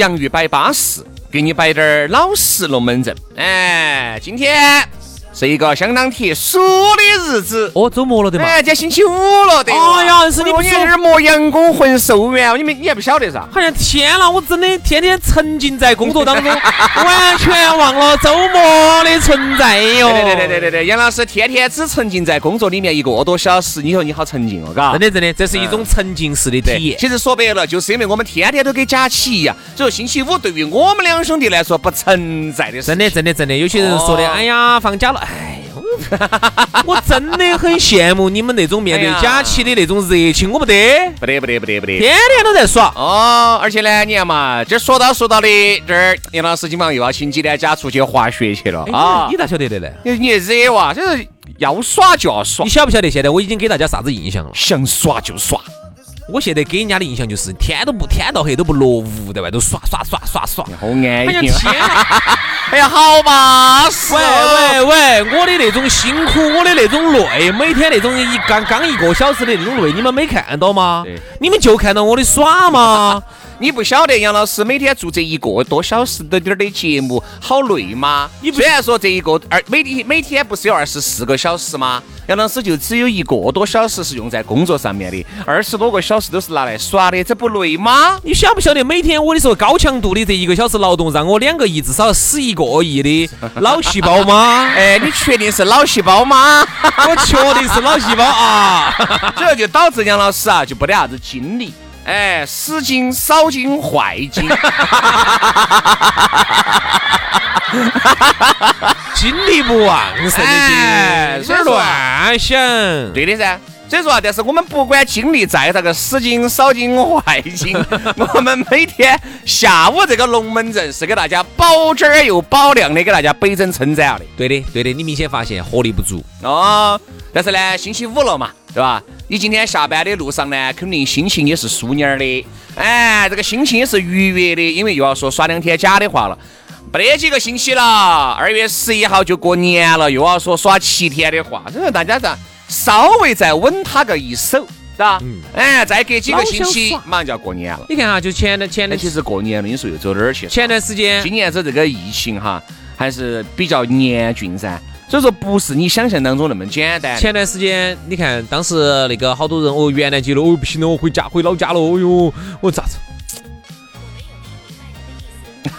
洋芋摆巴适，给你摆点儿老实龙门阵。哎，今天是一个相当特殊的日子。哦，周末了对吧？哎，今天星期五了，对吧。哎呀是你不说哦你在这儿磨洋工混寿元，你们你还不晓得噻？好像天了，我真的天天沉浸在工作当中，完全忘了周末的存在哟。对对对对对对，杨老师天天只沉浸在工作里面一个多小时，你说你好沉浸哦，嘎。真的真的，这是一种沉浸式的体对，验。其实说白了，就是因为我们天天都跟假期一样，所以说星期五对于我们两兄弟来说不存在的事。真的真的真的，有些人说的，哦哎呀，放假了，我真的很羡慕你们那种面对假期的那种热情，我不得，不得不得不得不得。天天都在耍。哦，而且呢，你看嘛，这儿说到说到的，这儿杨老师今晚又要请几天假出去滑雪去了哎啊你！你咋晓得的呢？你你惹哇，就是要耍就要耍你，晓不晓得现在我已经给大家啥子印象了？想耍就耍。我现在给人家的印象就是天都不天到黑都不落屋，在外头耍耍耍耍耍。好安哎呀逸。天啊！哎呀，好巴适喂哦。喂喂，我的那种辛苦，我的那种累，每天那种一刚刚一个小时的那种累，你们没看到吗？你们就看到我的耍吗？你不晓得杨老师每天做这一个多小时的点儿的节目好累吗？你虽然说这一个二每天每天不是有二十四个小时吗？杨老师就只有一个多小时是用在工作上面的，二十多个小时都是拿来耍的，这不累吗？你晓不晓得每天我的说高强度的这一个小时劳动，让我两个亿至少死一个亿的脑细胞吗？哎，你确定是脑细胞吗？我确定是脑细胞啊！这就导致杨老师啊就没得啥子精力。哎，死精、少精、坏精，精力不旺盛哎的精，有点乱想。对的噻。所以说啊，但是我们不管精力在这个使劲、少精、坏精，我们每天下午这个龙门阵是给大家保汁儿又保量的，给大家北整称赞了的。对的，对的，你明显发现活力不足。哦，但是呢，星期五了嘛，对吧？你今天下班的路上呢，肯定心情也是舒蔫儿的，哎，这个心情也是愉悦的，因为又要说耍两天假的话了。没得几个星期了，二月十一号就过年了，又要说耍七天的话，所以说大家咋稍微再稳他个一手，是吧？哎，再隔几个星期马上就要过年了。你看哈，就前段前那段其实过年了，你说又走哪儿去？前段时间今年子这个疫情哈，还是比较严峻噻，所以说不是你想象当中那么简单。前段时间，你看当时那个好多人哦，元旦节了，哦不行了，我回家回老家了，哦哟，我咋子？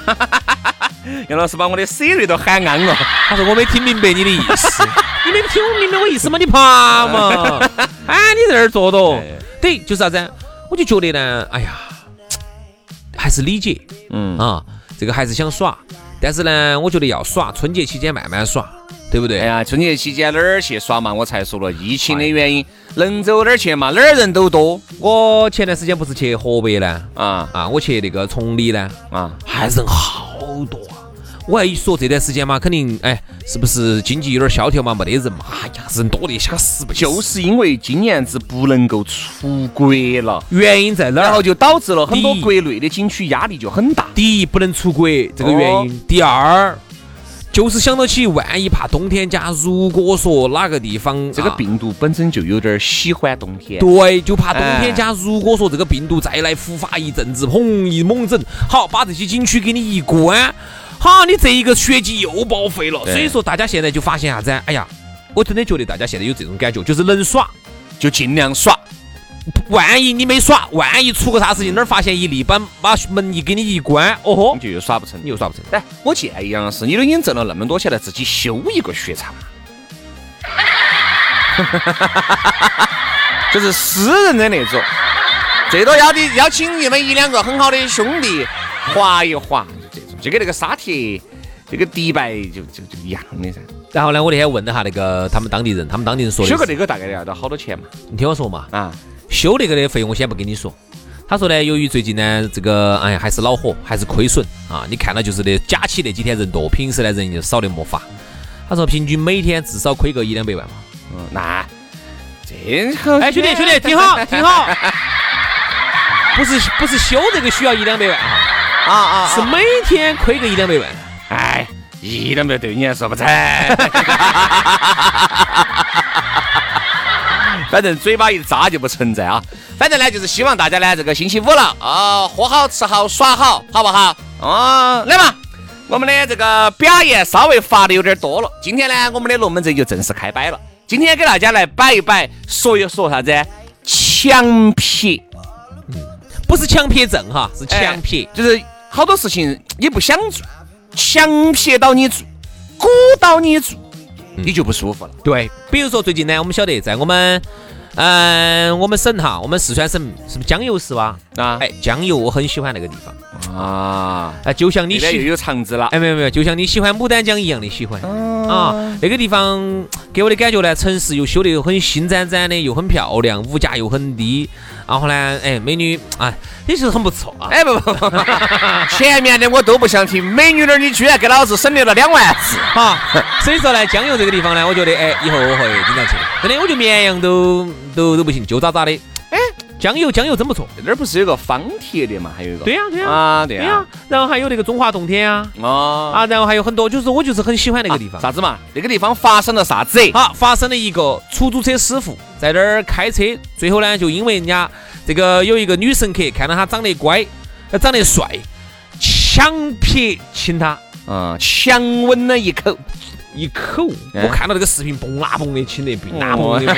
杨老师把我的 Siri 都喊安了。他说我没听明白你的意思，你没听明白我意思吗？你爬嘛，哎，你在那儿坐着，对，就是啥子？我就觉得呢，哎呀，还是理解，嗯啊，这个还是想耍，但是呢，我觉得要耍，春节期间慢慢耍，对不对？哎呀，春节期间哪儿去耍嘛？我才说了，疫情的原因，能走哪儿去嘛？哪儿人都多我前段时间不是去河北呢，啊啊，我去那个崇礼呢，啊！还人好多啊！我还一说这段时间嘛，肯定哎，是不是经济有点萧条嘛？没得人嘛？哎呀，人多得吓死不就是因为今年子不能够出国了，原因在哪儿？然后就导致了很多国内的景区压力就很大。第一不能出国这个原因，第二就是想到起万一怕冬天家，如果说哪个地方这个啊病毒本身就有点儿喜欢冬天。对，就怕冬天家，如果说这个病毒再来复发一阵子，砰一猛整，好把这些景区给你一关，好，你这一个学季又报废了。所以说大家现在就发现啥子？哎呀，我真的觉得大家现在有这种感觉，就是能耍就尽量耍，万一你没耍，万一出个啥事情，哪儿发现一例，把把门一给你一关，哦豁你，就又耍不成。你又耍不成。哎，我建议杨老师，你都已经挣了那么多钱了，自己修一个雪场，就是私人的那种，最多邀的邀请你们一两个很好的兄弟滑一滑，就这种，就跟那个沙铁、这个迪拜就就就一样的噻。然后呢，我那天问了下那个他们当地人，他们当地人说的修个是，那个大概要到好多钱嘛？你听我说嘛，啊，修那个的费用我先不跟你说。他说呢，由于最近呢，这个哎呀还是恼火，还是亏损啊。你看到就是那假期那几天人多，平时呢人就少的没法。他说平均每天至少亏个一两百万嘛。嗯，那这好哎，兄弟兄弟，听好听好，不是不是修这个需要一两百万哈，啊啊是每天亏个一两百万。哎，一两百对你来说不成。反正嘴巴一扎就不存在啊。反正呢，就是希望大家呢，这个星期五了啊，喝好吃好耍好，好不好？啊，来嘛，我们的这个表演稍微发的有点多了。今天呢，我们的龙门阵就正式开摆了。今天给大家来摆一摆，说一说啥子？强撇。不是强撇症哈，是强撇。哎就是好多事情你不想做，强撇到你做，鼓到你做，你就不舒服了。对，比如说最近呢，我们晓得在我们，嗯、我们省哈，我们四川省是不是江油市哇？啊哎，江油我很喜欢那个地方，啊，哎，就像你喜，那边又有肠子了。哎，没有没有，就像你喜欢牡丹江一样的喜欢。哦啊，那个地方给我的感觉呢，城市又修得又很新崭崭的，又很漂亮，物价又很低，然后呢，哎，美女，哎，也是很不错啊。哎不不不，前面的我都不想听，美女那儿你居然给老子省略了两万字。哈，所以说呢，江油这个地方呢，我觉得哎，以后我会经常去。真的，我觉得绵阳都都都不行，就渣渣的。哎，江油江油真不错。那儿不是有个方铁的嘛？还有一个对呀对呀啊对对呀、呀然后还有那个中华洞天啊，哦啊，然后还有很多，就是我就是很喜欢那个地方。啥子嘛？那个地方发生了啥子？好，发生了一个出租车师傅在那儿开车，最后呢，就因为人家这个有一个女乘客看到他长得乖，呃，长得帅，强撇亲他嗯，强吻了一口。一口。哎我看到这个视频，嘣啦嘣的亲的，嘣啦嘣的。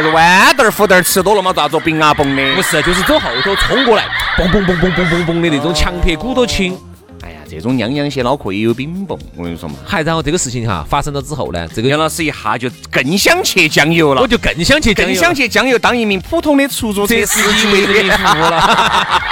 那是豌豆儿、胡豆儿吃多了嘛，咋做冰啊嘣的？不是，就是走后头冲过来，嘣嘣嘣嘣嘣嘣嘣的那种强迫骨头青。哎呀，这种娘娘些脑壳也有冰崩，我跟你说嘛。还然后这个事情哈发生了之后呢，这个杨老师一下就更想去酱油了我，就更想去更，想去酱油当一名普通的出租车司机为人民服务了。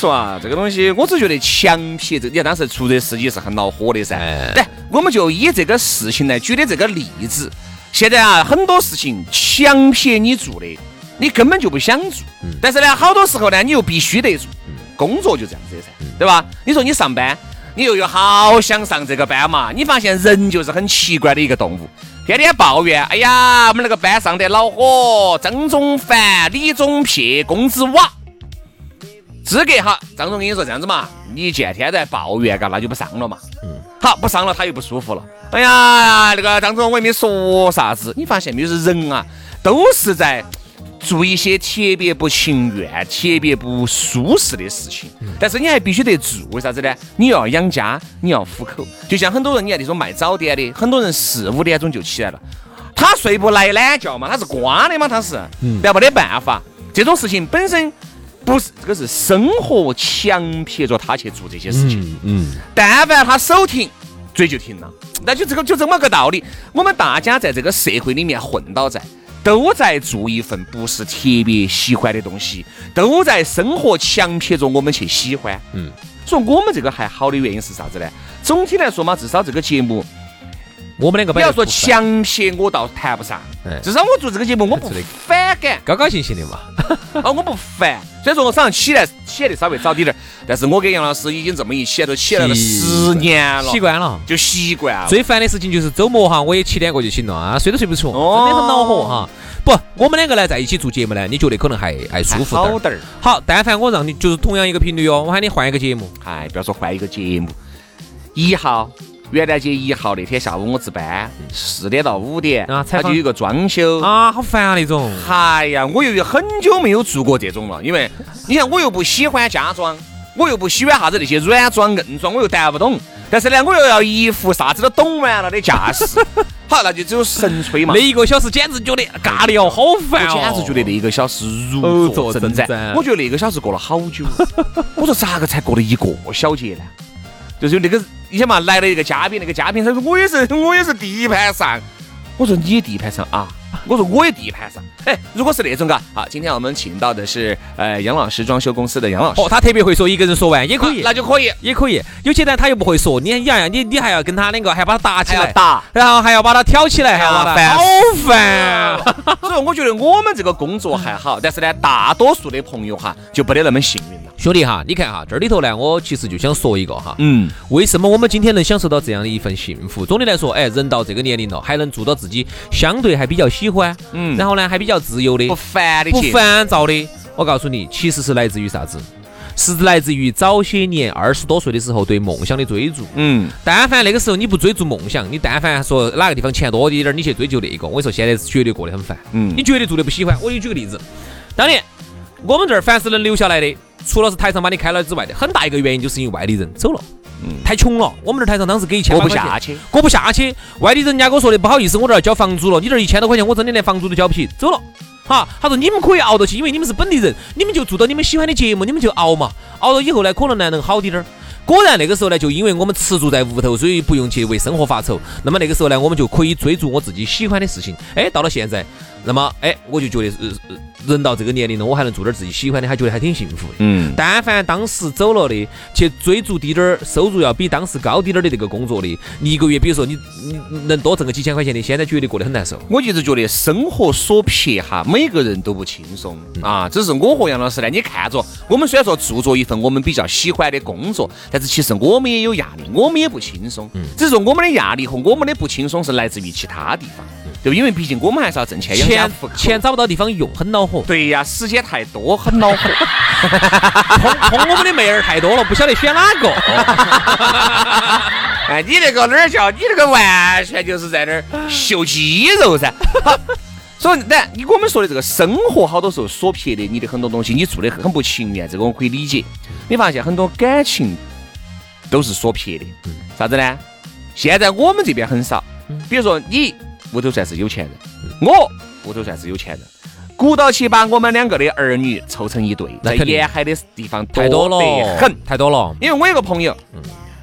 说啊，这个东西我只觉得强迫这，你看当时出租车司机是很恼火的噻。哎来，我们就以这个事情来举的这个例子。现在啊，很多事情强迫你做的，你根本就不想做。但是呢，好多时候呢，你又必须得做。工作就这样子的噻，对吧？你说你上班，你又有好想上这个班嘛？你发现人就是很奇怪的一个动物，天天抱怨，哎呀，我们那个班上得恼火，张总烦，李总撇，工资哇。资格哈，张总跟你说这样子嘛，你见天在抱怨嘎，那就不上了嘛。嗯，好，不上了他又不舒服了。哎呀，那个张总我也没说啥子，你发现没有？是人啊，都是在做一些特别不情愿、特别不舒适的事情，但是你还必须得做，为啥子呢？你要养家，你要糊口。就像很多人，你看那种卖早点的，很多人四五点钟就起来了，他睡不来懒觉嘛，他是瓜的嘛，他是，但没得办法。这种事情本身不是这个是生活强迫着他去做这些事情，嗯，但凡他手停，嘴就停了。那就这个就这么个道理。我们大家在这个社会里面混到在，都在做一份不是特别喜欢的东西，都在生活强迫着我们去喜欢。嗯，所以我们这个还好的原因是啥子呢？总体来说嘛，至少这个节目，我们两个不要说强，些，我倒谈不上哎。至少我做这个节目，我不反感。高高兴兴的嘛。哦，我不烦。虽然说我早上起来起来的稍微早点点儿，但是我跟杨老师已经这么一起来都起来了十年了，习惯了。就习惯了。最烦的事情就是周末哈，我也七点过就醒了啊，睡都睡不着，哦真的很恼火哈。不，我们两个呢在一起做节目呢，你觉得可能还还舒服点。好点儿。好，但凡我让你就是同样一个频率哦，我喊你换一个节目，哎，不要说换一个节目，一号元旦节一号那天下午我值班，四点到五点，啊他就有个装修。啊，好烦啊那种。哎呀，我由于很久没有做过这种了，因为 你看我又不喜欢家装，我又不喜欢啥子那些软装硬装，我又谈不懂。但是呢，我又要一副啥子都懂完了的架势，好，那就只有神吹嘛那。一个小时简直觉得尬的哦，好烦哦，我简直觉得那一个小时如如坐针毡毡。我觉得那个小时过了好久，我说咋个才过了一个小节呢？就是那个你想嘛来了一个嘉宾，那个嘉宾他说我也是我也是地盘上，我说你也地盘上啊？我说我也地盘上。哎，如果是那种嘎，好，今天我们请到的是呃杨老师装修公司的杨老师，哦，他特别会说，一个人说完也可以，那就可以。也可以。有些呢他又不会说，你你还要你你还要跟他两个还要把他打起来，打然后还要把他挑起来，还要把他烦好烦。所以我觉得我们这个工作还好，但是呢，大多数的朋友哈就不得那么幸运了。兄弟哈，你看哈，这里头呢，我其实就想说一个哈，嗯，为什么我们今天能享受到这样的一份幸福？总的来说，哎，人到这个年龄了，还能做到自己相对还比较喜欢，嗯然后呢还比较自由的，不烦的不烦躁的。我告诉你，其实是来自于啥子？是来自于早些年二十多岁的时候对梦想的追逐。嗯，但凡那个时候你不追逐梦想，你但凡说哪个地方钱多一点，你去追求那个，我跟你说，现在是绝对过得很烦。嗯你绝对做的不喜欢。我给你举个例子，当年我们这儿凡是能留下来的，除了是台上把你开了之外的，很大一个原因就是因为外地人走了。太穷了，我们这儿台上当时给一千过不下去。过不下去。外地人家跟我说的，不好意思，我这儿交房租了，你这儿一千多块钱，我真的连房租都交不起，走了。哈，他说你们可以熬得起，因为你们是本地人，你们就做到你们喜欢的节目，你们就熬嘛。熬了以后呢，可能呢能好滴点儿。果然那个时候呢，就因为我们吃住在屋头，所以不用去为生活发愁。那么那个时候呢，我们就可以追逐我自己喜欢的事情。哎，到了现在，那么哎，我就觉得呃呃人到这个年龄了，我还能做点自己喜欢的，还觉得还挺幸福的。嗯，但凡当时走了的，去追逐低点儿收入要比当时高低点儿的这个工作的，你一个月，比如说你你能多挣个几千块钱的，现在觉得过得很难受。我一直觉得生活所迫哈，每个人都不轻松啊。只是我和杨老师呢，你看着我们虽然说做着一份我们比较喜欢的工作，但是其实我们也有压力，我们也不轻松。嗯只是说我们的压力和我们的不轻松是来自于其他地方，对不？因为毕竟我们还是要挣钱养家钱糊口。钱找不到地方用，很恼火。对呀，时间太多，很恼火。碰碰我们的妹儿太多了，不晓得选哪个。哎，你那个哪儿叫？你那个完全就是在那儿秀肌肉噻。好，所以，但你我们说的这个生活，好多时候所撇的，你的很多东西你做的很不情愿，这个我可以理解。你发现很多感情都是所撇的，啥子呢？现在我们这边很少，比如说你屋头算是有钱人，我屋头算是有钱人。鼓捣起把我们两个的儿女凑成一对，在沿海的地方太多了得很。太多了。因为我有个朋友，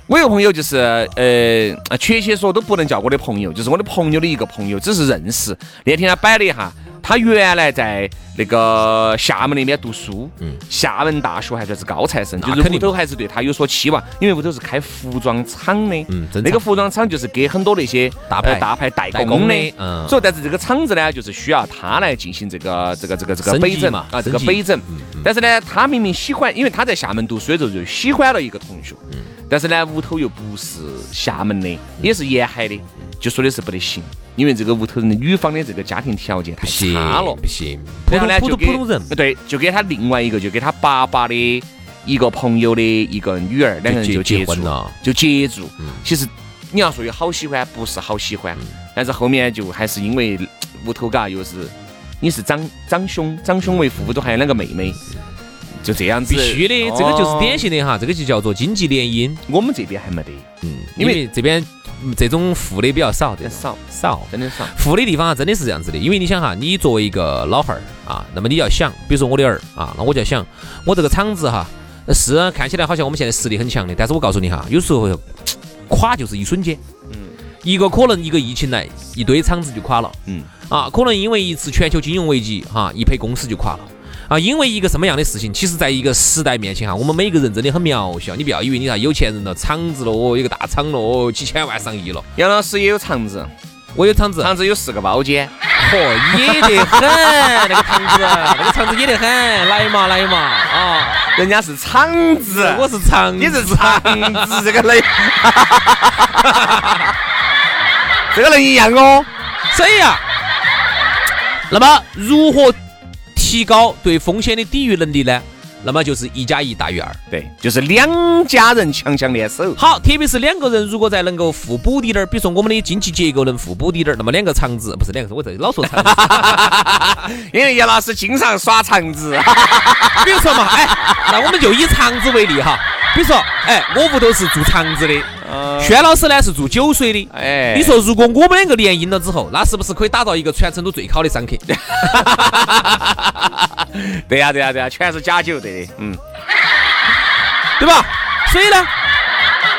我有个朋友就是呃，确切说都不能叫我的朋友，就是我的朋友的一个朋友，只是认识。那天他摆了一下，他原来在那个厦门那边读书，嗯，厦门大学还算是高材生，就是屋头还是对他有所期望，因为屋头是开服装厂的，嗯那个服装厂就是给很多那些大牌。呃大牌代代工工的。的，嗯。所以但是这个厂子呢，就是需要他来进行这个这个这个这个北整嘛啊，这个北整。但是呢，他明明喜欢，因为他在厦门读书的时候就喜欢了一个同学，嗯但是呢，屋头又不是厦门的，也是沿海的，就说的是不得行，因为这个屋头人的女方的这个家庭条件太差了，不行，普然后呢，通普就给通普通人对，就给他另外一个，就给他爸爸的一个朋友的一个女儿，两个人就结婚了，就接住。其实你要说有好喜欢，不是好喜欢，但是后面就还是因为 屋头嘎又是你是长长兄，长兄为父，屋头还有两个妹妹，就这样子。必须的，这个就是典型。的哈，这个就叫做经济联姻。我们这边还没得，嗯，因为这边嗯这种富的比较少，这种少少。真的少。富的地方啊，真的是这样子的，因为你想哈，你作为一个老汉儿啊，那么你要想，比如说我的儿啊，那我就要想，我这个厂子哈，呃是看起来好像我们现在实力很强的，但是我告诉你哈，有时候垮就是一瞬间，嗯一个可能一个疫情来，一堆厂子就垮了，嗯啊，可能因为一次全球金融危机哈，一批公司就垮了。啊，因为一个什么样的事情，其实在一个时代面前哈，我们每个人真的很渺小。你不要以为你啥有钱人了，厂子了哦，有个大厂了哦，几千万上亿了。杨老师也有厂子，我有厂子，厂子有四个包间。嚯，野得很，那个厂子，那个厂子野得很，来嘛来嘛啊！人家是厂子，我是厂子，你是厂子，这个能，这个能一样哦。所以啊，那么如何提高对风险的抵御能力呢？那么就是一加一大于二。对，就是两家人强强联手。好，特别是两个人如果再能够互补滴点儿，比如说我们的经济结构能互补滴点儿，那么两个肠子不是两个，我这里老说肠子，因为杨老师经常耍肠子，比如说嘛，哎，那我们就以肠子为例哈，比如说，哎，我屋头是做肠子的，轩老师呢是做酒水的，哎，你说如果我们两个联姻了之后，那是不是可以打造一个全成都最好的商客？对呀对呀对呀，全是假酒，对的，嗯，对吧？所以呢，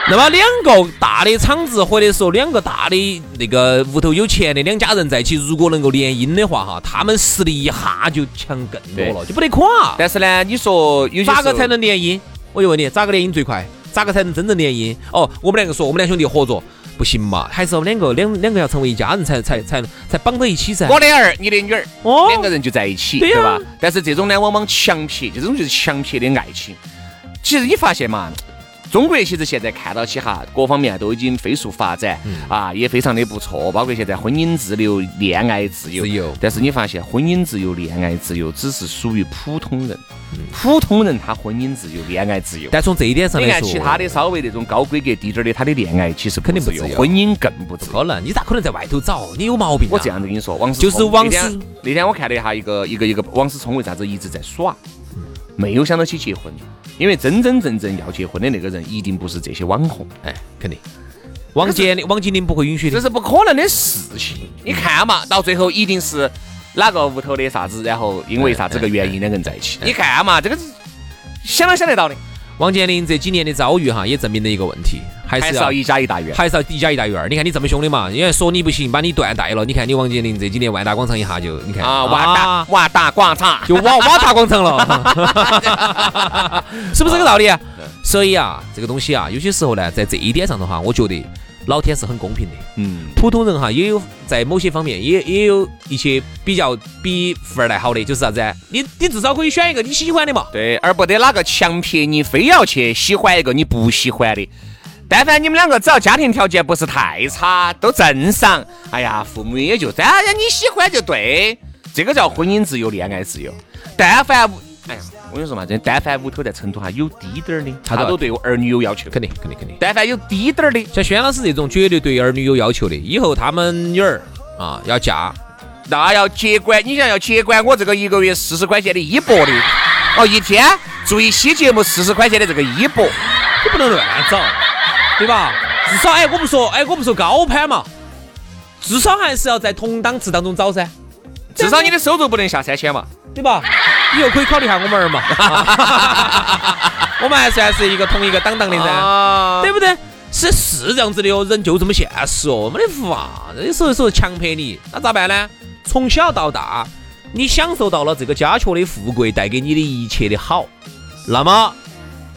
那么两个大的厂子，或者说两个大的那个屋头有钱的两家人在一起，如果能够联姻的话，哈，他们实力一下就强更多了，就不得垮。但是呢，你说有些咋个才能联姻？我就问你，咋个联姻最快？咋个才能真正联姻？哦，我们两个说，我们两兄弟合作不行嘛？还是我们两个两两个要成为一家人才才才才绑到一起噻？我的儿，你的女儿，哦两个人就在一起，对吧？但是这种呢，往往强撇，这种就是强撇的爱情。其实你发现嘛，中国其实现在看到起哈，各方面都已经飞速发展，嗯啊，也非常的不错。包括现在婚姻自由、恋爱自由。自由但是你发现，婚姻自由、恋爱自由只是属于普通人，嗯普通人他婚姻自由、恋爱自由。但从这一点上来说，看其他的稍微那种高规格低点儿的，他的恋爱其实，肯定不自由婚姻更不自由。可能，你咋可能在外头找？你有毛病、啊！我这样子跟你说，王思就是王思那天那天我看了一下一个一个一个王思聪为啥子一直在耍，没有想到起结婚，因为真真正正要结婚的那个人一定不是这些网红，哎，肯定。王健林、王健林不会允许的。这是不可能的事情。你看嘛，到最后一定是哪个屋头的啥子，然后因为啥子个原因两个人在一起。你看嘛，这个是想都想得到的，王健林这几年的遭遇哈，也证明了一个问题，还是要一加一大于二。还是要一加一大于二。你看你这么凶的嘛，因为说你不行，把你断代了。你看你王健林这几年万达广场一下就，你看啊，万达万达广场，就瓦瓦达广场了，是不是这个道理啊？所以啊，这个东西啊，有些时候呢，在这一点上的话，我觉得老天是很公平的。嗯，普通人哈，也有在某些方面也也有一些比较比富二代好的，就是啥子啊？你你至少可以选一个你喜欢的嘛。对，而不得哪个强迫你非要去喜欢一个你不喜欢的。但凡你们两个只要家庭条件不是太差，都正常，哎呀，父母也就这样，你喜欢就对，这个叫婚姻自由、恋爱自由。但凡，哎呀，我跟你说嘛，这但凡屋头在成都哈有低点儿的，他他都对我儿女有要求。肯定肯定肯定。但凡有低点儿的，像轩老师这种绝对对儿女有要求的，以后他们女儿啊要嫁，那要接管，你想要接管我这个一个月四十块钱的衣钵的，哦，一天做一期节目四十块钱的这个衣钵，你不能乱找，对吧？至少哎，我不说哎，我不说高攀嘛，至少还是要在同档次当中找噻，至少你的收入不能下三千嘛。对吧？以后可以考虑下我们儿嘛，我们还算是一个同一个档档的噻。啊对不对？是是这样子的哦，人就这么现实哦，没得法。有时候说强迫你，那咋办呢？从小到大，你享受到了这个家雀的富贵带给你的一切的好，那么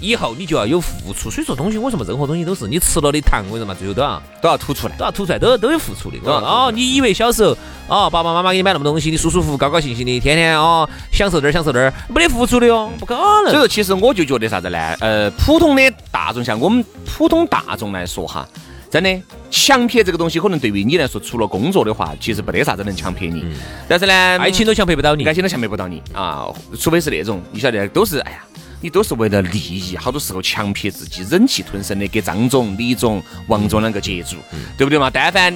以后你就要有付出。所以说东西，我什么任何东西都是你吃了的糖，为什么最后都要都要吐出来。都要吐出来，都都有付出的。都要吐出来哦，你以为小时候哦，爸爸妈妈给你买那么多东西，你舒舒服服、高高兴兴的，天天哦享受这儿享受点儿，没得付出的哦，不可能。所以说，其实我就觉得啥子呢？呃，普通的大众，像我们普通大众来说哈，真的强迫这个东西，可能对于你来说，除了工作的话，其实没得啥子能强迫你。但是呢，爱情都强迫不到你爱。情都强迫不到你啊，除非是那种你晓得，都是哎呀。你都是为了利益，好多时候强迫自己忍气吞声的给张总、李总、王总两个接住，对不对嘛？但凡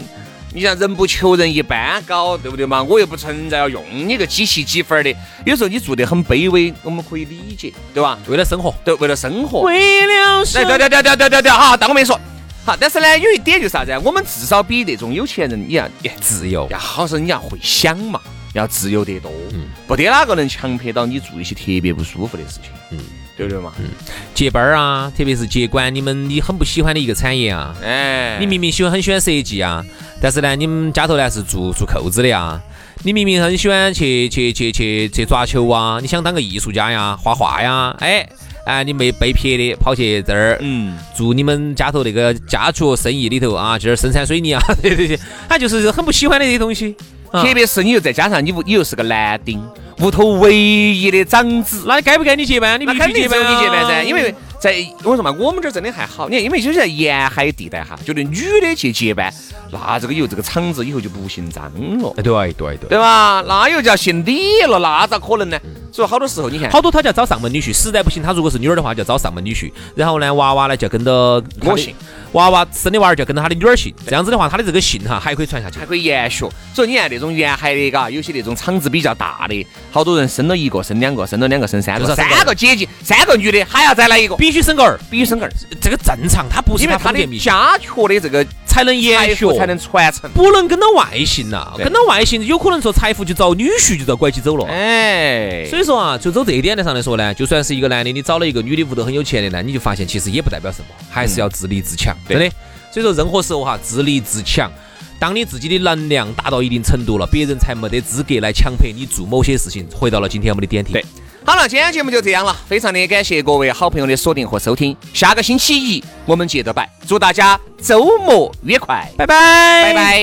你像人不求人一般高，对不对嘛？我又不存在要用你个几七几分的，有时候你做得很卑微，我们可以理解，对吧？为了生活，对，为了生活。为了生。对对对对对对对，好，当我没说。好，但是呢，有一点就是啥子？我们至少比那种有钱人，你要自由，要好生，你要会想嘛。要自由得多，嗯不得哪个能强迫到你做一些特别不舒服的事情，嗯，对不对嘛？嗯接班儿啊，特别是接管你们你很不喜欢的一个产业啊，哎，你明明喜欢很喜欢设计啊，但是呢，你们家头呢是做做扣子的呀。你明明很喜欢去去去去去抓球啊，你想当个艺术家呀，画画呀，哎哎，你没被撇的跑去这儿嗯，做你们家头那个家族生意里头啊，这儿生产水泥啊，对对对，他就是很不喜欢的这些东西。啊特别是你又再加上你屋你又是个男丁，屋头唯一的长子，那该不该你接班？你必须那肯定接班啊。你接班噻，因为在我说嘛，我们这儿真的还好，你看，因为就是在沿海地带哈，觉得女的去接班，那这个以后这个厂子以后就不姓张了。对对对对吧？那又叫姓李了，那咋可能呢？所以好多时候你看，好多他就要找上门女婿，实在不行，他如果是女儿的话，就要找上门女婿。然后呢，娃娃呢就要跟着我姓，娃娃生的娃儿就要跟着他的女儿姓，这样子的话，他的这个姓哈还可以传下去还。可以延续。所以你看那种沿海的，嘎，有些那种厂子比较大的，好多人生了一个，生两个，生了两个，生三个，三个姐姐，三个女的，还要再来一个，必须生个儿，必须生个儿，这个正常，他不是因为他的家雀的这个才能延续，才能传承。不能跟到外姓呐，对跟到外姓有可能说财富就遭女婿就遭拐起走了。哎，所以说啊，就走这一点上来说呢，就算是一个男的，你找了一个女的，屋头很有钱的呢，你就发现其实也不代表什么，还是要自立自强，真的。所以说，任何时候哈，自立自强。当你自己的能量达到一定程度了，别人才没得资格来强迫你做某些事情。回到了今天我们的点题，对好了，今天节目就这样了，非常的感谢各位好朋友的锁定和收听，下个星期一我们接着摆，祝大家周末愉快，拜拜，拜拜。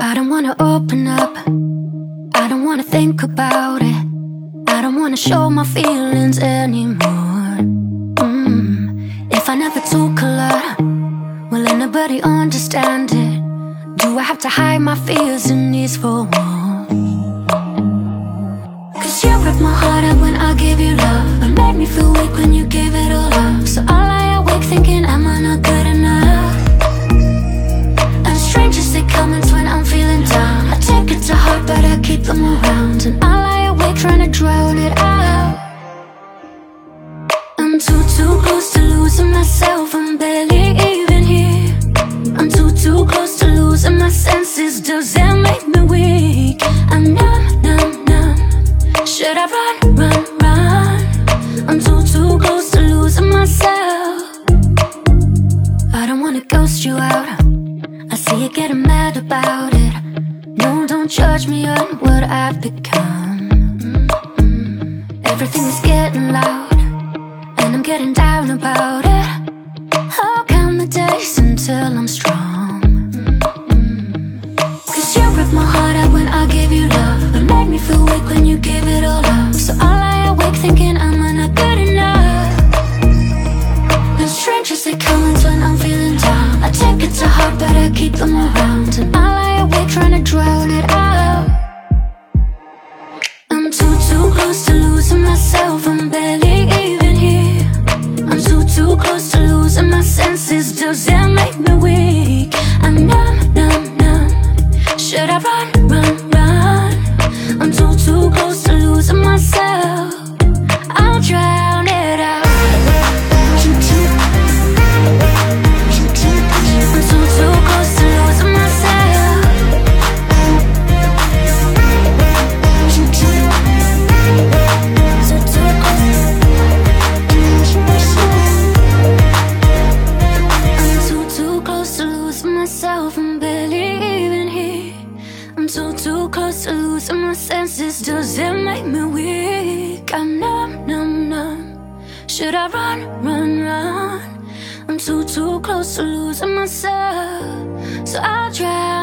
I don't wanna open up. I don't wanna think about it. I don't wanna show my feelings anymore. Mm. If I never talk a lot, will anybody understand it? Do I have to hide my fears and needs for more? Ripped my heart out when I gave you love. And made me feel weak when you gave it all up. So I lie awake thinking, am I not good enough? And strangers they comments when I'm feeling down. I take it to heart, but I keep them around. And I lie awake trying to drown it out. I'm too, too close to losing myself. I'm barely even here. I'm too, too close to losing my senses. Does that make me weak? I'm numb. Should I run, run, run, run, run? I'm too, too close to losing myself. So I'll baby.